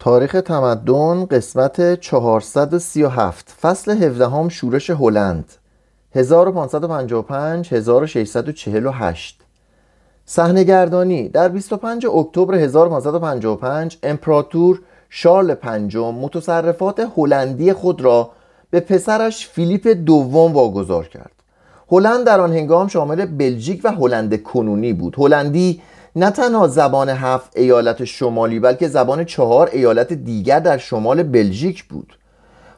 تاریخ تمدن قسمت 437 فصل 17 شورش هلند 1555 1648 صحنه‌گردانی در 25 اکتبر 1555 امپراتور شارل پنجم متصرفات هلندی خود را به پسرش فیلیپ دوم واگذار کرد. هلند در آن هنگام شامل بلژیک و هلند کنونی بود. هلندی نه تنها زبان هفت ایالت شمالی بلکه زبان چهار ایالت دیگر در شمال بلژیک بود.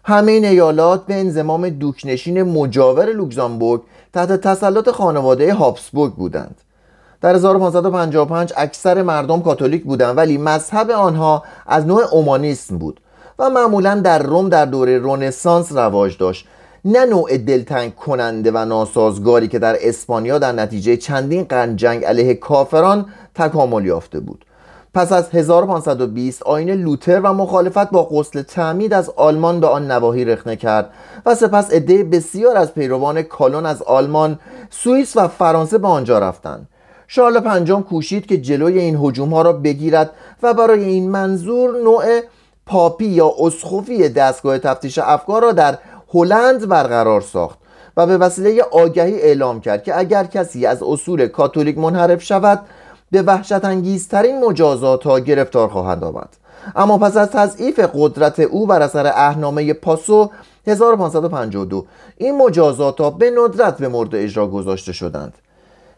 همه این ایالات به انزمام دوکنشین مجاور لوکزامبورگ تحت تسلط خانواده هابسبورگ بودند. در 1555 اکثر مردم کاتولیک بودند ولی مذهب آنها از نوع اومانیسم بود و معمولا در روم در دوره رونسانس رواج داشت. نه نوع دلتنگ کننده و ناسازگاری که در اسپانیا در نتیجه چندین قرن جنگ علیه کافران تکامل یافته بود پس از 1520 آین لوتر و مخالفت با غسل تعمید از آلمان به آن نواحی رخنه کرد و سپس عده بسیار از پیروان کالون از آلمان، سوئیس و فرانسه به آنجا رفتند. شارل پنجم کوشید که جلوی این هجوم ها را بگیرد و برای این منظور نوع پاپی یا اسخفی دستگاه تفتیش افکار را در هلند برقرار ساخت و به وسیله آگهی اعلام کرد که اگر کسی از اصول کاتولیک منحرف شود به وحشت انگیزترین مجازات ها گرفتار خواهد آمد. اما پس از تضعیف قدرت او بر اثر اهنامه پاسو 1552 این مجازات ها به ندرت به مورد اجرا گذاشته شدند.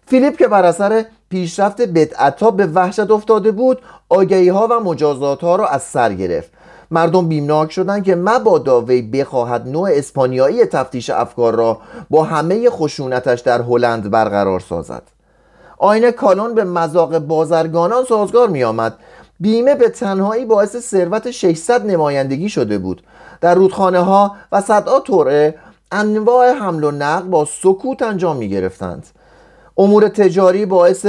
فیلیپ که بر اثر پیشرفت بدعت به وحشت افتاده بود آگهی ها و مجازات ها را از سر گرفت. مردم بیمناک شدند که مبادا وی بخواهد نوع اسپانیایی تفتیش افکار را با همه خشونتش در هلند برقرار سازد. آین کالون به مذاق بازرگانان سازگار می آمد بیمه به تنهایی باعث ثروت 600 نمایندگی شده بود. در رودخانه ها و صدها طوره انواع حمل و نقل با سکوت انجام می گرفتند امور تجاری باعث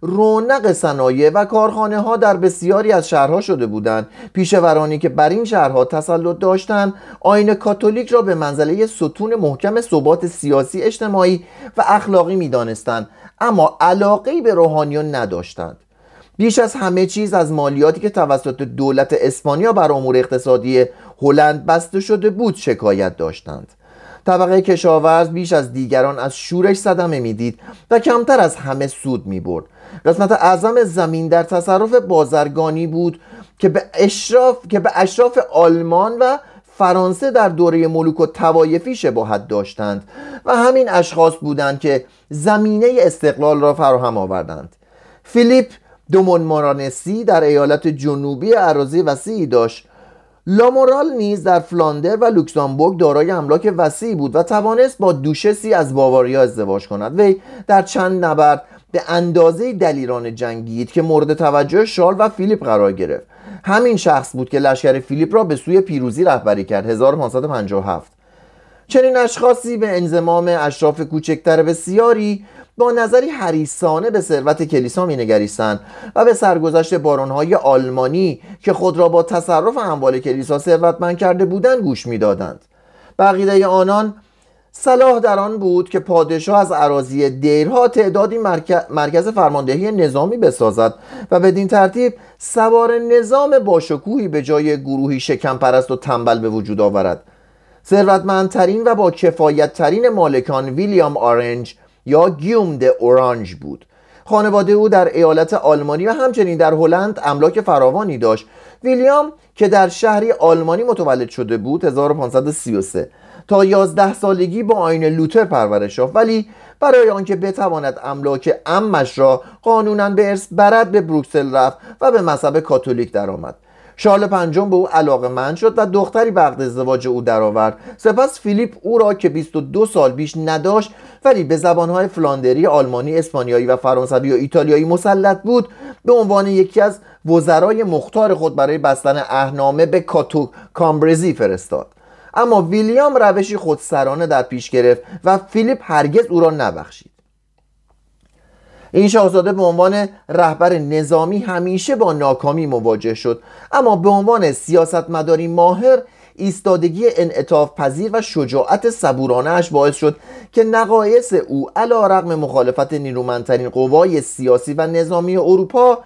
رونق صنایع و کارخانه ها در بسیاری از شهرها شده بودند. پیشورانی که بر این شهرها تسلط داشتند آین کاتولیک را به منزله ستون محکم ثبات سیاسی اجتماعی و اخلاقی می‌دانستند اما علاقه به روحانیون نداشتند. بیش از همه چیز از مالیاتی که توسط دولت اسپانیا بر امور اقتصادی هلند بسته شده بود شکایت داشتند. طبقه کشاورز بیش از دیگران از شورش صدمه می‌دید و کمتر از همه سود می برد قسمت اعظم زمین در تصرف بازرگانی بود که به اشراف که به اشراف آلمان و فرانسه در دوره ملوک و توایفی شباهت داشتند و همین اشخاص بودند که زمینه استقلال را فراهم آوردند. فیلیپ دومون مارانسی در ایالت جنوبی عراضی وسیعی داشت. لامورال نیز در فلاندر و لوکزامبورگ دارای املاک وسیعی بود و توانست با دوشسی از باواریا ازدواج کند. وی در چند نبرد به اندازه دلیران جنگید که مورد توجه شارل و فیلیپ قرار گرفت. همین شخص بود که لشکر فیلیپ را به سوی پیروزی رهبری کرد 1557 چنین اشخاصی به انزمام اشراف کوچکتر بسیاری با نظری حریصانه به ثروت کلیسا نگریستند و به سرگذشت بارونهای آلمانی که خود را با تصرف اموال کلیسا ثروتمند کرده بودند گوش می‌دادند. بقیده آنان صلاح در آن بود که پادشاه از عراضی دیرها تعدادی مرکز فرماندهی نظامی بسازد و بدین ترتیب سوار نظام باشکوهی به جای گروهی شکم پرست و تنبل به وجود آورد. ثروتمندترین و با کفایت ترین مالکان ویلیام آرنج یا گیوم د اورانج بود. خانواده او در ایالت آلمانی و همچنین در هلند املاک فراوانی داشت. ویلیام که در شهری آلمانی متولد شده بود 1533 تا 11 سالگی با آین لوتر پرورش یافت. ولی برای آنکه بتواند املاک امش را قانونا به ارث برد به بروکسل رفت و به مذهب کاتولیک درآمد. شارل پنجم به او علاقه من شد و دختری به عقد ازدواج او درآورد. سپس فیلیپ او را که 22 سال بیش نداشت ولی به زبانهای فلاندری آلمانی اسپانیایی و فرانسوی و ایتالیایی مسلط بود. به عنوان یکی از وزرای مختار خود برای بستن اهنامه به کاتو کامبرزی فرستاد. اما ویلیام روشی خودسرانه در پیش گرفت و فیلیپ هرگز او را نبخشید. این شاهزاده به عنوان رهبر نظامی همیشه با ناکامی مواجه شد اما به عنوان سیاستمداری ماهر ایستادگی انعطاف پذیر و شجاعت صبورانه باعث شد که نقایص او علا رقم مخالفت نیرومندترین قوای سیاسی و نظامی اروپا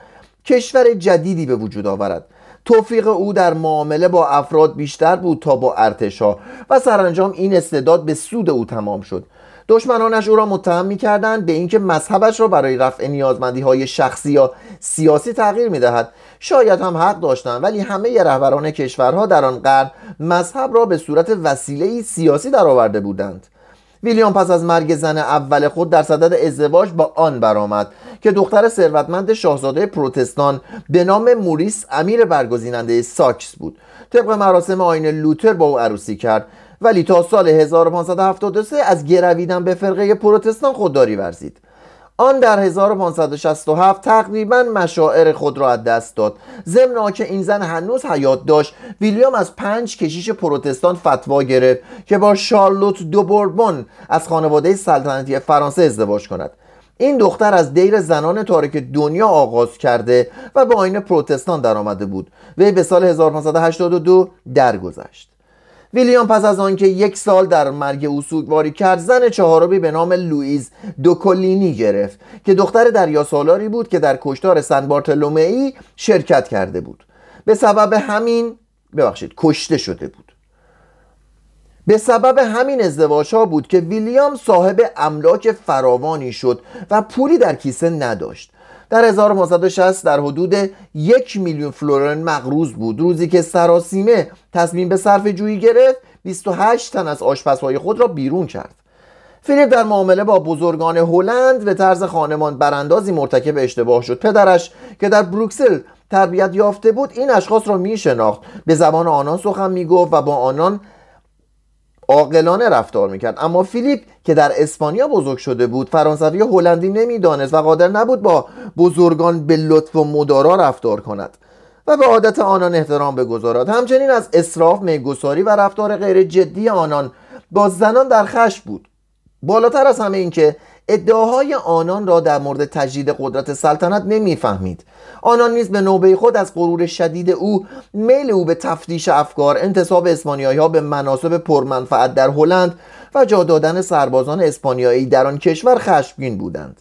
کشور جدیدی به وجود آورد. توفیق او در معامله با افراد بیشتر بود تا با ارتشا و سرانجام این استعداد به سود او تمام شد. دشمنانش او را متهم می‌کردند به اینکه مذهبش را برای رفع نیازمندی های شخصی یا سیاسی تغییر می‌دهد. شاید هم حق داشتند ولی همه رهبران کشورها در آن قرن مذهب را به صورت وسیله سیاسی درآورده بودند. ویلیام پس از مرگ زن اول خود در صدد ازدواج با آن برآمد که دختر ثروتمند شاهزاده پروتستان به نام موریس امیر برگزیننده ساکس بود. طبق مراسم آین لوتر با او عروسی کرد ولی تا سال 1573 از گرویدن به فرقه پروتستان خودداری ورزید. آن در 1567 تقریبا مشاعر خود را از دست داد. ضمن که این زن هنوز حیات داشت ویلیام از پنج کشیش پروتستان فتوا گرفت که با شارلوت دو بوربون از خانواده سلطنتی فرانسه ازدواج کند. این دختر از دیر زنان تاریک دنیا آغاز کرده و به آین پروتستان درآمده بود. وی به سال 1582 درگذشت. ویلیام پس از آنکه یک سال در مرگ او سوگواری کرد زن چهارمی به نام لوئیز دوکولینی گرفت که دختر دریا سالاری بود که در کشتار سن بارتلومئی شرکت کرده بود. به سبب همین ببخشید کشته شده بود. به سبب همین ازدواج ها بود که ویلیام صاحب املاک فراوانی شد و پولی در کیسه نداشت. در 1560 در حدود یک میلیون فلورن مقروض بود. روزی که سراسیمه تصمیم به صرف جویی گرفت 28 تن از آشپزهای خود را بیرون کرد. فیلیپ در معامله با بزرگان هلند به طرز خانمان براندازی مرتکب اشتباه شد. پدرش که در بروکسل تربیت یافته بود این اشخاص را می شناخت به زبان آنان سخن می گفت و با آنان عاقلانه رفتار می‌کرد. اما فیلیپ که در اسپانیا بزرگ شده بود فرانسوی هلندی نمی‌دانست و قادر نبود با بزرگان به لطف و مدارا رفتار کند و به عادت آنان احترام بگذارد. همچنین از اصراف میگساری و رفتار غیر جدی آنان با زنان در خش بود. بالاتر از همه اینکه ادعاهای آنان را در مورد تجدید قدرت سلطنت نمی‌فهمید. آنان نیز به نوبه خود از غرور شدید او میل او به تفتیش افکار انتصاب اسپانیایی ها به مناسب پرمنفعت در هلند و جا دادن سربازان اسپانیایی در آن کشور خشمگین بودند.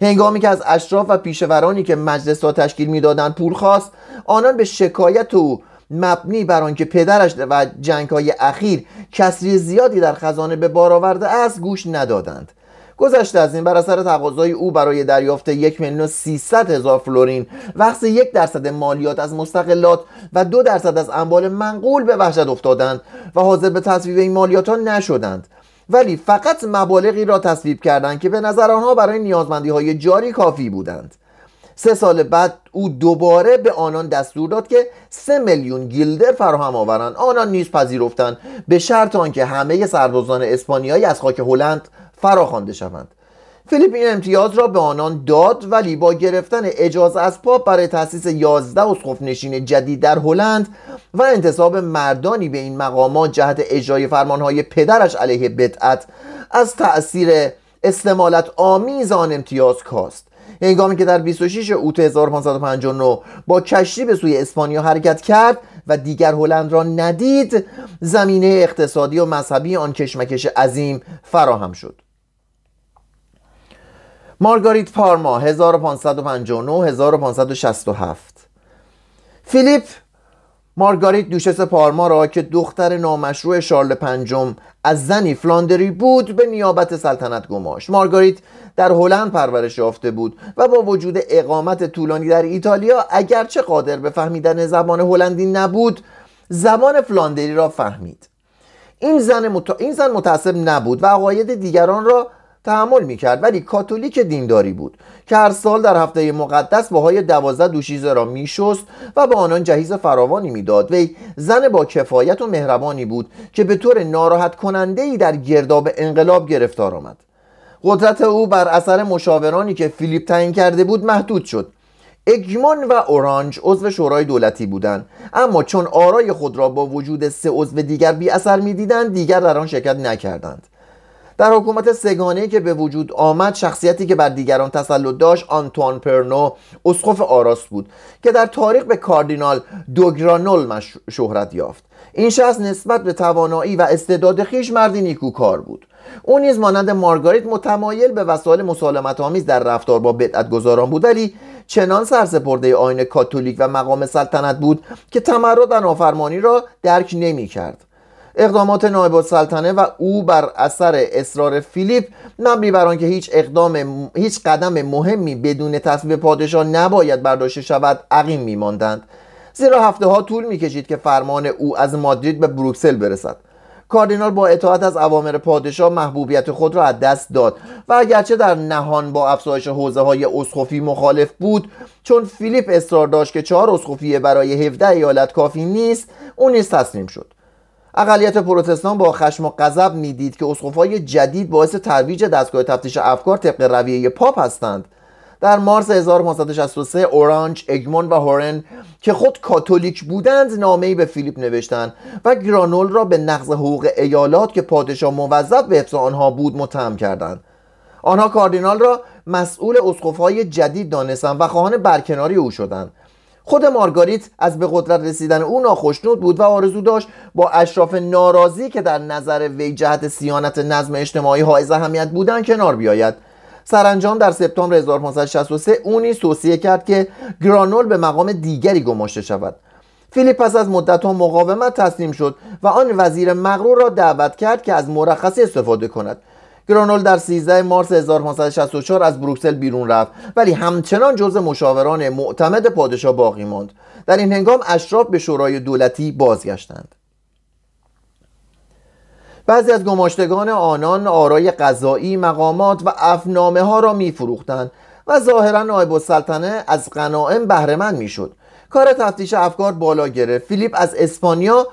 هنگامی که از اشراف و پیشورانی که مجلس را تشکیل می‌دادند پول خواست آنان به شکایت او مبنی بر آنکه پدرش و جنگ های اخیر کسری زیادی در خزانه به بار آورده است گوش ندادند. گذشته از این بر اثر تقاضای او برای دریافت یک میلیون سیصد هزار فلورین وقت یک درصد مالیات از مستقلات و دو درصد از اموال منقول به وحشت افتادند و حاضر به تصویب این مالیات ها نشدند. ولی فقط مبالغی را تصویب کردند که به نظر آنها برای نیازمندی های جاری کافی بودند. سه سال بعد او دوباره به آنان دستور داد که سه میلیون گیلدر فراهم آورند. آنان نیز پذیرفتند به شرط آنکه همه سربازان اسپانیایی از خاک هلند فراخوانده شوند. فیلیپ این امتیاز را به آنان داد ولی با گرفتن اجازه از پاپ برای تأسیس 11 اسقف نشین جدید در هلند و انتصاب مردانی به این مقامات جهت اجرای فرمانهای پدرش علیه بدعت از تأثیر استمالت آمیز آن امتیاز کاست. هنگامی که در 26 اوت 1559 با کشتی به سوی اسپانیا حرکت کرد و دیگر هلند را ندید زمینه اقتصادی و مذهبی آن کشمکش عظیم فراهم شد. مارگاریت پارما 1559 1567 فیلیپ مارگاریت دوشس پارما را که دختر نامشروع شارل پنجم از زنی فلاندری بود به نیابت سلطنت گماشت. مارگاریت در هلند پرورش یافته بود و با وجود اقامت طولانی در ایتالیا اگرچه قادر به فهمیدن زبان هلندی نبود زبان فلاندری را فهمید. این زن, مت... این زن متعصب نبود و عقاید دیگران را تحمل می‌کرد ولی کاتولیک دینداری بود که هر سال در هفته مقدس باهای دوازده دوشیزه را میشست و به آنان جهیز فراوانی می‌داد. وی زن با کفایت و مهربانی بود که به طور ناراحت کننده ای در گرداب انقلاب گرفتار آمد. قدرت او بر اثر مشاورانی که فیلیپ تعیین کرده بود محدود شد. اگمان و اورانج عضو شورای دولتی بودند اما چون آرای خود را با وجود سه عضو دیگر بی اثر می‌دیدند دیگر در آن شرکت نکردند. در حکومت سگانه که به وجود آمد شخصیتی که بر دیگران تسلط داشت آنتوان پرنو اسقف آراس بود که در تاریخ به کاردینال دوگرانول شهرت یافت. این شخص نسبت به توانایی و استعداد خیش مردی نیکوکار بود. او نیز مانند مارگاریت متمایل به وسایل مسالمت آمیز در رفتار با بدعت گذاران بود ولی چنان سرسپرده آین کاتولیک و مقام سلطنت بود که تمرد و نافرمانی را درک نمی کرد اقدامات نایب السلطنه و او بر اثر اصرار فیلیپ مبنی بر آنکه هیچ اقدام هیچ قدم مهمی بدون تصویب پادشاه نباید برداشته شود عقیم میماندند. زیرا هفته ها طول می‌کشید که فرمان او از مادرید به بروکسل برسد. کاردینال با اطاعت از اوامر پادشاه محبوبیت خود را از دست داد و اگرچه در نهان با افزایش حوزه های اسخفی مخالف بود چون فیلیپ اصرار داشت که چهار اسخفیه برای 17 ایالت کافی نیست او نیز تسلیم شد. اقلیت پروتستان با خشم و غضب می‌دید که اسقفهای جدید باعث ترویج دستگاه تفتیش افکار طبق رویه پاپ هستند. در مارس 1563 اورانج، اگمون و هورن که خود کاتولیک بودند نامه‌ای به فیلیپ نوشتند و گرانول را به نقض حقوق ایالات که پادشاه موظف به حفظ آنها بود متهم کردند. آنها کاردینال را مسئول اسقفهای جدید دانستند و خواهان برکناری او شدند. خود مارگاریت از به قدرت رسیدن او ناخشنود بود و آرزو داشت با اشراف ناراضی که در نظر وی جهت سیانت نظم اجتماعی حائز اهمیت بودند کنار بیاید. سرانجام در سپتامبر 1563 او نیز توصیه کرد که گرانول به مقام دیگری گماشته شود. فیلیپ پس از مدت ها مقاومت تسلیم شد و آن وزیر مغرور را دعوت کرد که از مرخصی استفاده کند. گرانول در 13 مارس 1564 از بروکسل بیرون رفت ولی همچنان جزء مشاوران معتمد پادشاه باقی ماند. در این هنگام اشراف به شورای دولتی بازگشتند. بعضی از گماشتگان آنان آرای قضایی مقامات و افنامه ها را می فروختند و ظاهرا نایب السلطنه از غنائم بهرهمند می‌شد. کار تفتیش افکار بالا گرفت. فیلیپ از اسپانیا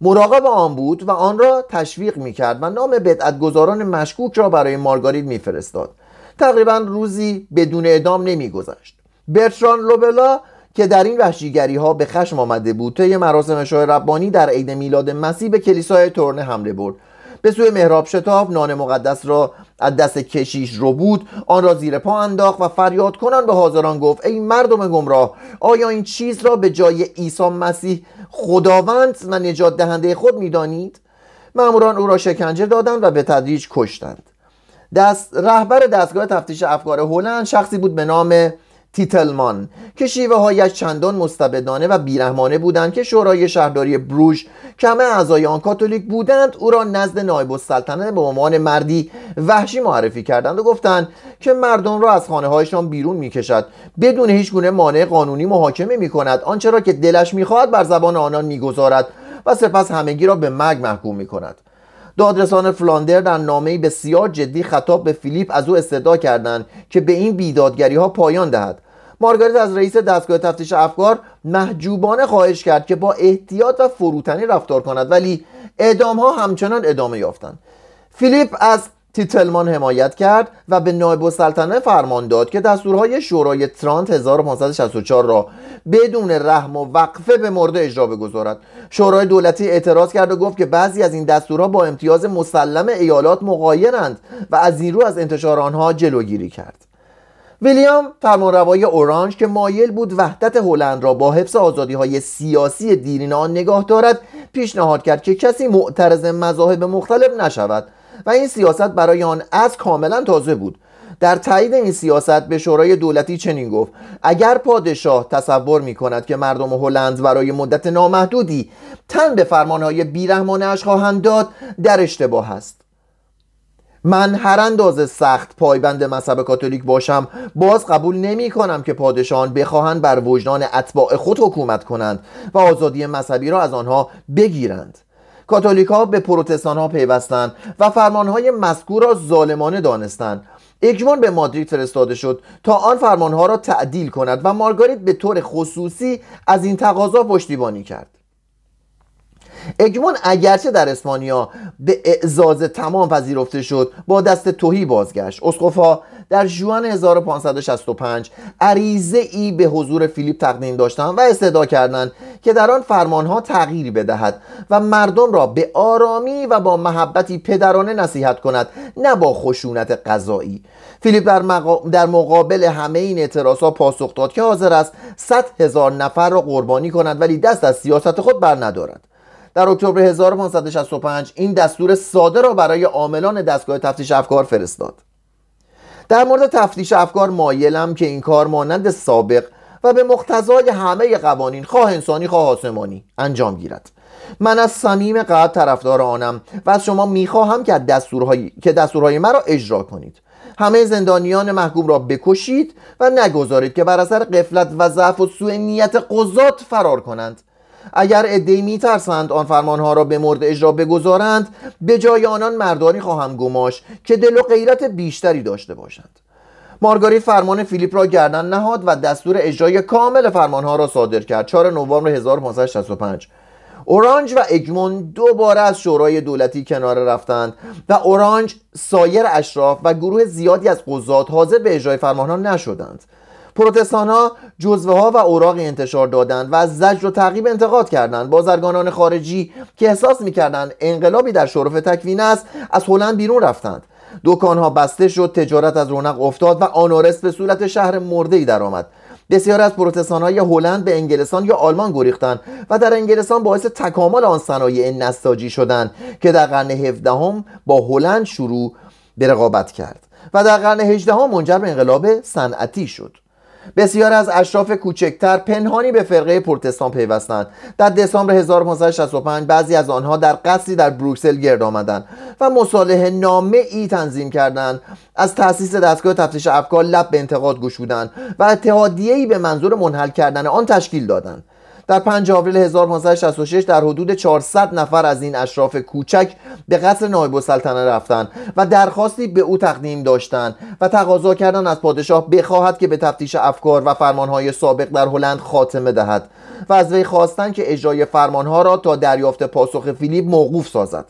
مراقب آن بود و آن را تشویق می کرد و نام بدعتگذاران مشکوک را برای مارگارید میفرستاد. تقریبا روزی بدون اعدام نمیگذشت. برتران لوبلا که در این وحشیگری ها به خشم آمده بود طی مراسم شاه ربانی در عید میلاد مسیح به کلیسای تورنه حمله برد. به سوی محراب شتاب نان مقدس را از دست کشیش رو بود آن را زیر پا انداخت و فریاد کنان به حاضران گفت ای مردم گمراه آیا این چیز را به جای عیسی مسیح خداوند و نجات دهنده خود می‌دانید؟ ماموران او را شکنجه دادند و به تدریج کشتند. دست رهبر دستگاه تفتیش افکار هلند شخصی بود به نام تیتلمان که شیوه هایش چندان مستبدانه و بیرحمانه بودند که شورای شهرداری بروژ کمه اعضای آن کاتولیک بودند او را نزد نایب السلطنه به عنوان مردی وحشی معرفی کردند و گفتند که مردم را از خانه هایشان بیرون می‌کشد بدون هیچ گونه مانع قانونی محاکمه می کند آنچه را که دلش می‌خواهد بر زبان آنان می‌گذارد و سپس همگی را به مرگ محکوم می کند دادرسان فلاندر در نامه‌ای بسیار جدی خطاب به فیلیپ از او استدعا کردند که به این بیدادگری ها پایان دهد. مارگاریت از رئیس دستگاه تفتیش افکار محجوبانه خواهش کرد که با احتیاط و فروتنی رفتار کند ولی اعدام ها همچنان ادامه یافتند. فیلیپ از تیتلمان حمایت کرد و به نایب السلطنه فرمان داد که دستورهای شورای ترانت 1564 را بدون رحم و وقفه به مورد اجرا بگذارد. شورای دولتی اعتراض کرد و گفت که بعضی از این دستورها با امتیاز مسلم ایالات مقایرند و از این رو از انتشار آنها جلوگیری کرد. ویلیام فرمانروای اورانج که مایل بود وحدت هلند را با حفظ آزادی های سیاسی دیرین آن نگاه دارد پیشنهاد کرد که کسی معترض مذاهب مختلف نشود و این سیاست برای آن از کاملا تازه بود. در تایید این سیاست به شورای دولتی چنین گفت اگر پادشاه تصور می کند که مردم هلند برای مدت نامحدودی تن به فرمانهای بیرحمانه خواهند داد در اشتباه است. من هر اندازه سخت پایبند مذهب کاتولیک باشم باز قبول نمی کنم که پادشاهان بخواهند بر وجدان اتباع خود حکومت کنند و آزادی مذهبی را از آنها بگیرند. کاتولیک ها به پروتستان ها پیوستند و فرمان های مذکور را ظالمانه دانستند. اجمان به مادرید فرستاده شد تا آن فرمان ها را تعدیل کند و مارگاریت به طور خصوصی از این تقاضا پشتیبانی کرد. اگمون اگرچه در اسپانیا به اعزاز تمام پذیرفته شد با دست توهی بازگشت. اسقفها در جوان 1565 عریضه ای به حضور فیلیپ تقدیم داشتند و استدعا کردند که در آن فرمانها تغییری بدهد و مردم را به آرامی و با محبتی پدرانه نصیحت کند نه با خشونت قضایی. فیلیپ در, در مقابل همه این اعتراضها پاسخ داد که حاضر است 100 هزار نفر را قربانی کند ولی دست از سیاست خود بر ندارد. در اکتبر 1565 این دستور ساده را برای عاملان دستگاه تفتیش افکار فرستاد. در مورد تفتیش افکار مایلم که این کار مانند سابق و به مقتضای همه قوانین خواه انسانی خواه آسمانی انجام گیرد. من از صمیم قلب طرفدار آنم و از شما می‌خواهم که دستورهای که دستورهای مرا اجرا کنید. همه زندانیان محکوم را بکشید و نگذارید که بر اثر قفلت و ضعف و سوء نیت قضات فرار کنند. اگر عدهای میترسند آن فرمانها را به مورد اجرا بگذارند به جای آنان مردانی خواهم گماش که دل و غیرت بیشتری داشته باشند. مارگاریت فرمان فیلیپ را گردن نهاد و دستور اجرای کامل فرمانها را صادر کرد. 4 نوامبر 1565 اورانج و اگمون دوباره از شورای دولتی کنار رفتند و اورانج سایر اشراف و گروه زیادی از قضات حاضر به اجرای فرمانها نشدند. پروتستان ها جزوه ها و اوراقی انتشار دادند و از زجر و تعقیب انتقاد کردند. بازرگانان خارجی که احساس می‌کردند انقلابی در شرف تکوین است از هلند بیرون رفتند. دکانها بسته شد تجارت از رونق افتاد و آنارس به صورت شهر مرده ای درآمد. بسیار از پروتستان های هلند به انگلستان یا آلمان گریختند و در انگلستان باعث تکامل آن صنایع نساجی شدند که در قرن 17 هم با هلند شروع به رقابت کرد و در قرن 18 هم منجر به انقلاب صنعتی شد. بسیار از اشراف کوچکتر پنهانی به فرقه پروتستان پیوستند. در دسامبر 1565 بعضی از آنها در قصری در بروکسل گرد آمدند و مصالحه نامه ای تنظیم کردند. از تأسیس دستگاه تفتیش افکار لب به انتقاد گشودند و اتحادیه ای به منظور منحل کردن آن تشکیل دادند. در 5 آوریل 1566 در حدود 400 نفر از این اشراف کوچک به قصر نایب السلطنه رفتند و درخواستی به او تقدیم داشتند و تقاضا کردند از پادشاه بخواهد که به تفتیش افکار و فرمانهای سابق در هلند خاتمه دهد و از وی خواستند که اجرای فرمانها را تا دریافت پاسخ فیلیپ موقوف سازد.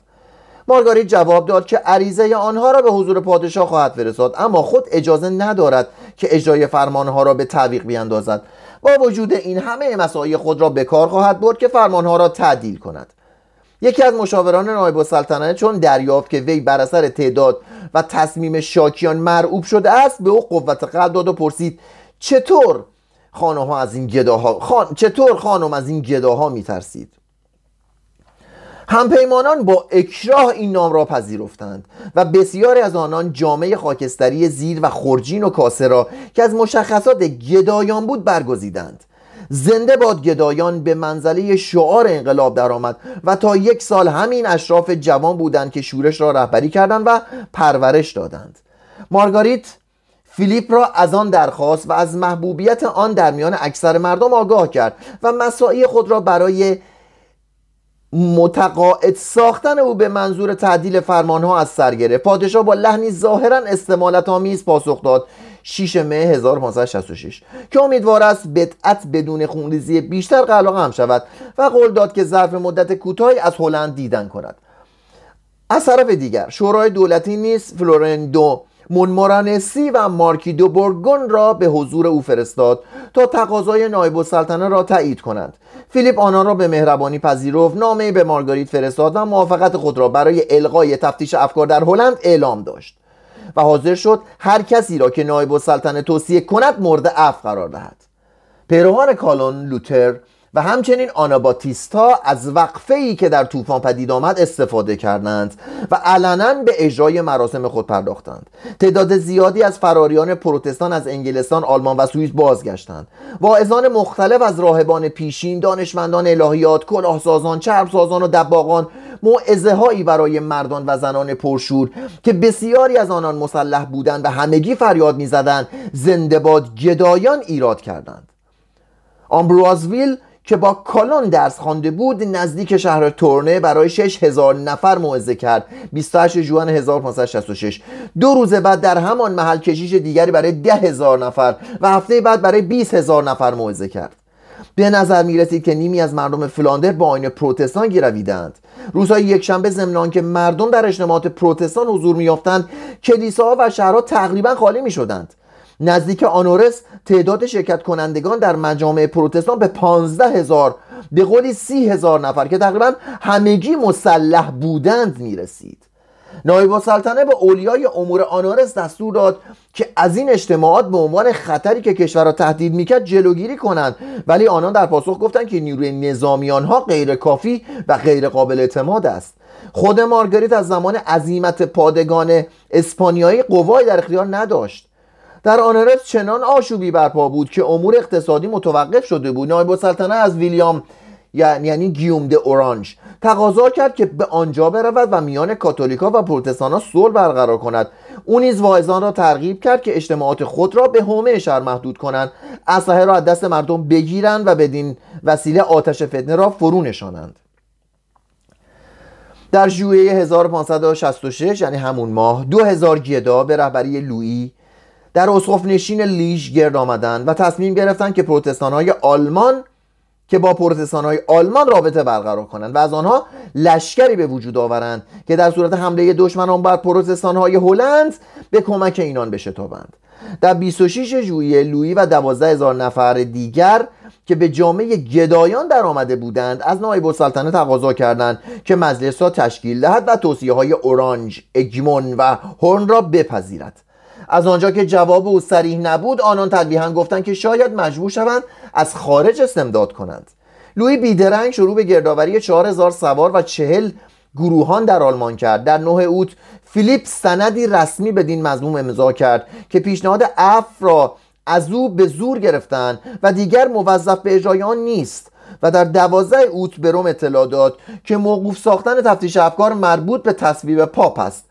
مارگاریت جواب داد که عریضه آنها را به حضور پادشاه خواهد فرستاد اما خود اجازه ندارد که اجرای فرمانها را به تعویق بیاندازد. با وجود این همه مساعی خود را به کار خواهد برد که فرمانها را تعدیل کند. یکی از مشاوران نایب السلطنه چون دریافت که وی بر اثر تعداد و تصمیم شاکیان مرعوب شده است به او قوت قلب داد و پرسید چطور خانم از این گداها خان... چطور خانم از این گداها میترسید؟ همپیمانان با اکراه این نام را پذیرفتند و بسیاری از آنان جامعه خاکستری زیر و خورجین و کاسه را که از مشخصات گدایان بود برگزیدند. زنده باد گدایان به منزله شعار انقلاب درآمد و تا یک سال همین اشراف جوان بودند که شورش را رهبری کردند و پرورش دادند. مارگاریت فیلیپ را از آن درخواست و از محبوبیت آن در میان اکثر مردم آگاه کرد و مساعی خود را برای متقاعد ساختن او به منظور تعدیل فرمانها از سر گرفت. پادشاه با لحنی ظاهرا استمالت آمیز پاسخ داد. 6 مه 1566 که امیدوار است بدعت بدون خونریزی بیشتر قلقه هم شود و قول داد که ظرف مدت کوتاهی از هلند دیدن کند. از طرف دیگر شورای دولتی نیز فلورندو مونمورانسی و مارکی دو بورگون را به حضور او فرستاد تا تقاضای نایب السلطنه را تایید کنند. فیلیپ آنان را به مهربانی پذیرفت نامه به مارگاریت فرستاد و موافقت خود را برای القای تفتیش افکار در هلند اعلام داشت. و حاضر شد هر کسی را که نایب السلطنه توصیه کند مورد عفو قرار دهد. پیروان کالون لوتر و همچنین آناباتیستا از وقفه ای که در طوفان پدید آمد استفاده کردند و علنا به اجرای مراسم خود پرداختند. تعداد زیادی از فراریان پروتستان از انگلستان آلمان و سوئیس بازگشتند. واعظان مختلف از راهبان پیشین دانشمندان الهیات کلاهسازان چربسازان و دباغان موعظه هایی برای مردان و زنان پرشور که بسیاری از آنان مسلح بودند و همگی فریاد می‌زدند زنده باد گدایان ایراد کردند. آمبروازویل که با کالون درس خوانده بود نزدیک شهر تورنه برای 6000 نفر موعظه کرد. 28 جوان 1566 دو روز بعد در همان محل کشیش دیگری برای 10000 نفر و هفته بعد برای 20000 نفر موعظه کرد. به نظر می رسید که نیمی از مردم فلاندر با آین پروتستان گرویدند روزهای یکشنبه ضمن که مردم در اجتماعات پروتستان حضور میافتند کلیساها و شهرها تقریبا خالی می شدند نزدیک آنورس تعداد شرکت کنندگان در مجامع پروتستان به پانزده هزار به قولی سی هزار نفر که تقریبا همگی مسلح بودند می‌رسید. نایب السلطنه به اولیای امور آنارس دستور داد که از این اجتماعات به عنوان خطری که کشور را تهدید می‌کرد جلوگیری کنند. ولی آنان در پاسخ گفتند که نیروی نظامی آنها غیر کافی و غیر قابل اعتماد است. خود مارگریت از زمان عظیمت پادگان اسپانیایی قوای در اختیار نداشت. در آنرس چنان آشوبی برپا بود که امور اقتصادی متوقف شده بود. نایب السلطنه از ویلیام یعنی, گیوم د اورانج تقاضا کرد که به آنجا برود و میان کاتولیکا و پروتستانا صلح برقرار کند. او نیز واعظان را ترغیب کرد که اجتماعات خود را به حومه شهر محدود کنند. اسلحه را از دست مردم بگیرند و بدین وسیله آتش فتنه را فرو نشانند. در ژوئیه 1566 یعنی همون ماه 2000 گدا به رهبری لویی در اسقف نشین لیژ گرد آمدند و تصمیم گرفتند که پروتستان های آلمان که با پروتستان های آلمان رابطه برقرار کنند و از آنها لشکری به وجود آورند که در صورت حمله دشمنان بر پروتستان های هلند به کمک اینان بشتابند در 26 ژوئیه لویی و 12 هزار نفر دیگر که به جامعه گدایان در آمده بودند از نایب السلطنه تقاضا کردند که مجلس را تشکیل دهد و توصیه های اورانج، اگمون و هورن را بپذیرد. از آنجا که جواب او سریح نبود آنان تلویحا گفتند که شاید مجبور شوند از خارج استمداد کنند. لویی بیدرنگ شروع به گردآوری 4000 سوار و چهل گروهان در آلمان کرد. در 9 اوت فیلیپ سندی رسمی بدین مضمون امضا کرد که پیشنهاد عفو را از او به زور گرفتند و دیگر موظف به اجرای آن نیست و در دوازده اوت به روم اطلاع داد که موقوف ساختن تفتیش افکار مربوط به تصویب پاپ است.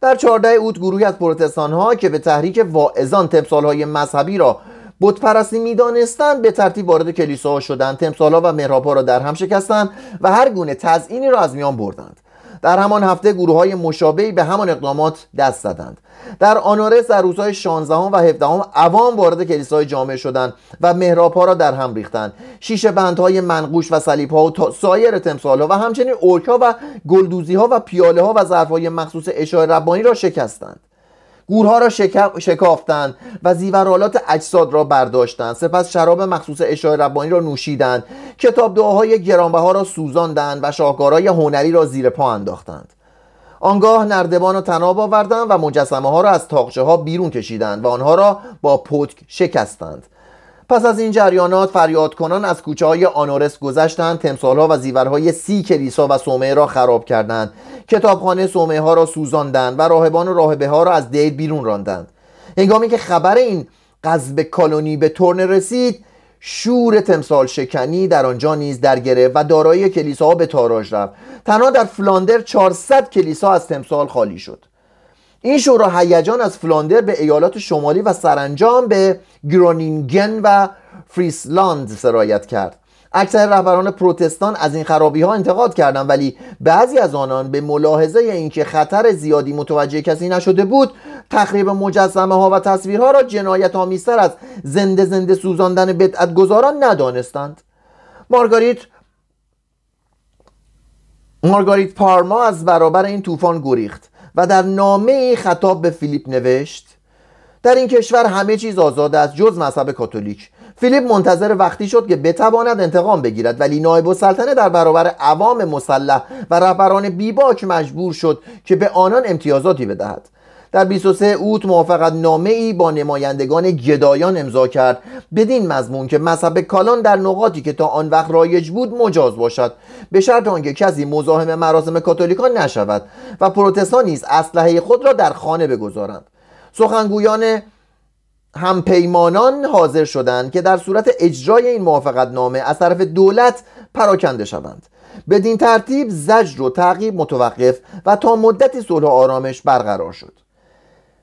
در 14 اوت گروهی از پروتستان ها که به تحریک واعظان تمثال های مذهبی را بتپرستی می‌دانستند به ترتیب وارد کلیساها شدند. تمثالها و محرابها را در هم شکستند و هر گونه تزئینی را از میان بردند. در همان هفته گروه های مشابهی به همان اقدامات دست زدند. در آنارس در روزهای 16 و 17 عوام وارد کلیسای جامعه شدند و محراب ها را در هم ریختند. شیشه بندهای منقوش و صلیب ها و سایر تمثال ها و همچنین اورک ها و گلدوزی ها و پیاله ها و ظرف های مخصوص اشای ربانی را شکستند. گورها را شکافتند و زیورالات اجساد را برداشتند. سپس شراب مخصوص اشای ربانی را نوشیدند. کتاب دعاهای گرانبها را سوزاندند و شاهکارهای هنری را زیر پا انداختند. آنگاه نردبان را تناب آوردند و مجسمه ها را از تاقچه ها بیرون کشیدند و آنها را با پتک شکستند. پس از این جریانات فریاد کنان از کوچه های آنورس گذشتند. تمثال ها و زیورهای سی کلیسا و صومعه را خراب کردند. کتابخانه صومعه ها را سوزاندند و راهبان و راهبه ها را از دید بیرون راندند. هنگامی که خبر این قذب کالونی به ترن رسید شور تمثال شکنی در آنجا نیز در گرفت و دارایی کلیساها به تاراج رفت. تنها در فلاندر 400 کلیسا از تمثال خالی شد. این شورا هیجان از فلاندر به ایالات شمالی و سرانجام به گرونینگن و فریسلاند سرایت کرد. اکثر رهبران پروتستان از این خرابی ها انتقاد کردند ولی بعضی از آنان به ملاحظه اینکه خطر زیادی متوجه کسی نشده بود تخریب مجسمه ها و تصویرها را جنایت آمیزتر از زنده زنده سوزاندن بدعت گذاران ندانستند. مارگاریت مارگاریت پارما از برابر این طوفان گریخت. و در نامه خطاب به فیلیپ نوشت در این کشور همه چیز آزاد است جز مذهب کاتولیک. فیلیپ منتظر وقتی شد که بتواند انتقام بگیرد ولی نایب السلطنه در برابر عوام مسلح و رهبران بیباک مجبور شد که به آنان امتیازاتی بدهد. در 23 اوت موافقت نامه ای با نمایندگان گدایان امضا کرد. بدین مضمون که مذهب کالان در نقاطی که تا آن وقت رایج بود مجاز باشد. به شرط آنکه کسی مزاحم مراسم کاتولیکان نشود و پروتستان نیز اسلحه خود را در خانه بگذارند. سخنگویان همپیمانان حاضر شدند که در صورت اجرای این موافقت نامه از طرف دولت پراکنده شوند. بدین ترتیب زجر و تعقیب متوقف و تا مدتی صلح آرامش برقرار شد.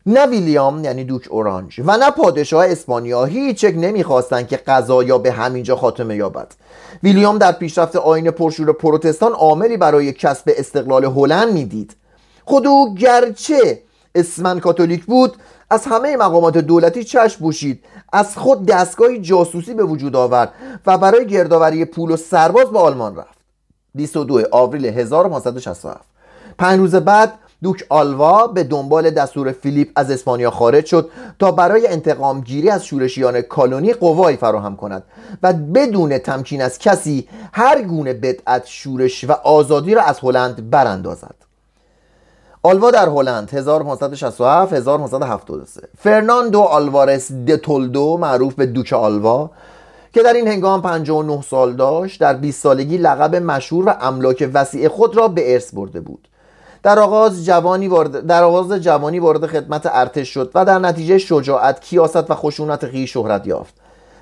نه ویلیام یعنی دوک اورانج و نه پادشاه اسپانیا هیچ یک نمی‌خواستند که قضایا به همینجا خاتمه یابد. ویلیام در پیشرفت آین پرشور پروتستان عاملی برای کسب استقلال هلند می‌دید. خود او گرچه اسمن کاتولیک بود از همه مقامات دولتی چشم بوشید از خود دستگاهی جاسوسی به وجود آورد و برای گردآوری پول و سرباز به آلمان رفت. 22 آوریل 1567 پنج روز بعد دوک آلوا به دنبال دستور فیلیپ از اسپانیا خارج شد تا برای انتقام گیری از شورشیان کالونی قوایی فراهم کند و بدون تمکین از کسی هر گونه بدعت شورش و آزادی را از هلند براندازد. آلوا در هلند 1567 1573 فرناندو آلوارس دتولدو معروف به دوک آلوا که در این هنگام 59 سال داشت در 20 سالگی لقب مشهور و املاک وسیع خود را به ارث برده بود. در آغاز جوانی وارد در آغاز جوانی وارد خدمت ارتش شد و در نتیجه شجاعت، کیاست و خشونت خیش شهرت یافت.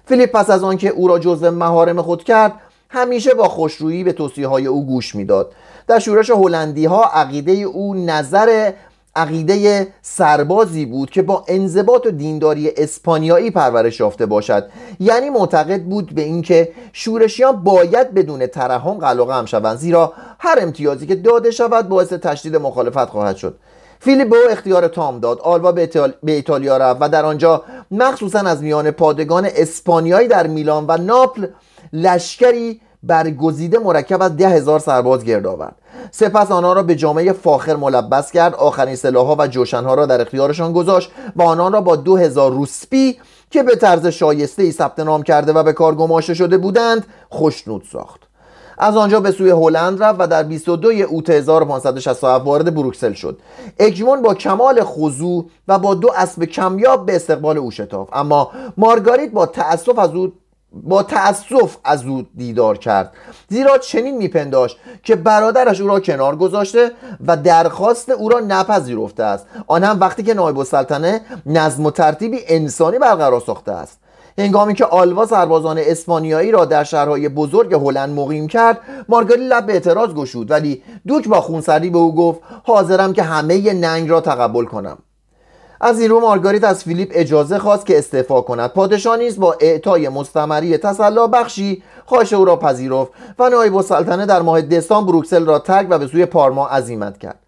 فیلیپ پس از آنکه او را جزو مهارم خود کرد، همیشه با خوشرویی به توصیه های او گوش می‌داد. در شورش هلندی ها عقیده او نظر عقیده سربازی بود که با انضباط و دینداری اسپانیایی پرورش یافته باشد. یعنی معتقد بود به اینکه شورشیان باید بدون ترحم قلقه هم شوند زیرا هر امتیازی که داده شود باعث تشدید مخالفت خواهد شد. فیلیپ به اختیار تام داد. آلوا به, به ایتالیا رفت و در آنجا مخصوصا از میان پادگان اسپانیایی در میلان و ناپل لشکری برگزیده مرکب از ده هزار سرباز گرد آورد. سپس آنها را به جامعه فاخر ملبس کرد آخرین سلاحها و جوشنها را در اختیارشان گذاشت و آنان را با دو هزار روسپی که به طرز شایسته ای ثبت نام کرده و به کار گماشته شده بودند خوشنود ساخت. از آنجا به سوی هلند رفت و در 22 اوت 1567 وارد بروکسل شد. اگمون با کمال خضوع و با دو اسب کمیاب به استقبال او شتافت. اما مارگاریت با تأسف از او با تأسف از او دیدار کرد. زیرا چنین میپنداشت که برادرش او را کنار گذاشته و درخواست او را نپذیرفته است. آن هم وقتی که نایب السلطنه نظم و ترتیبی انسانی برقرار ساخته است. هنگامی که آلوا سربازان اسپانیایی را در شهرهای بزرگ هلند مقیم کرد مارگاری لب به اعتراض گشود ولی دوک با خونسردی به او گفت حاضرم که همه ننگ را تقبل کنم. از این رو مارگاریت از فیلیپ اجازه خواست که استعفا کند. پادشاه نیز با اعطای مستمری تسلا بخشی خواهش او را پذیرفت و نایب السلطنه در ماه دسامبر بروکسل را ترک و به سوی پارما عزیمت کرد.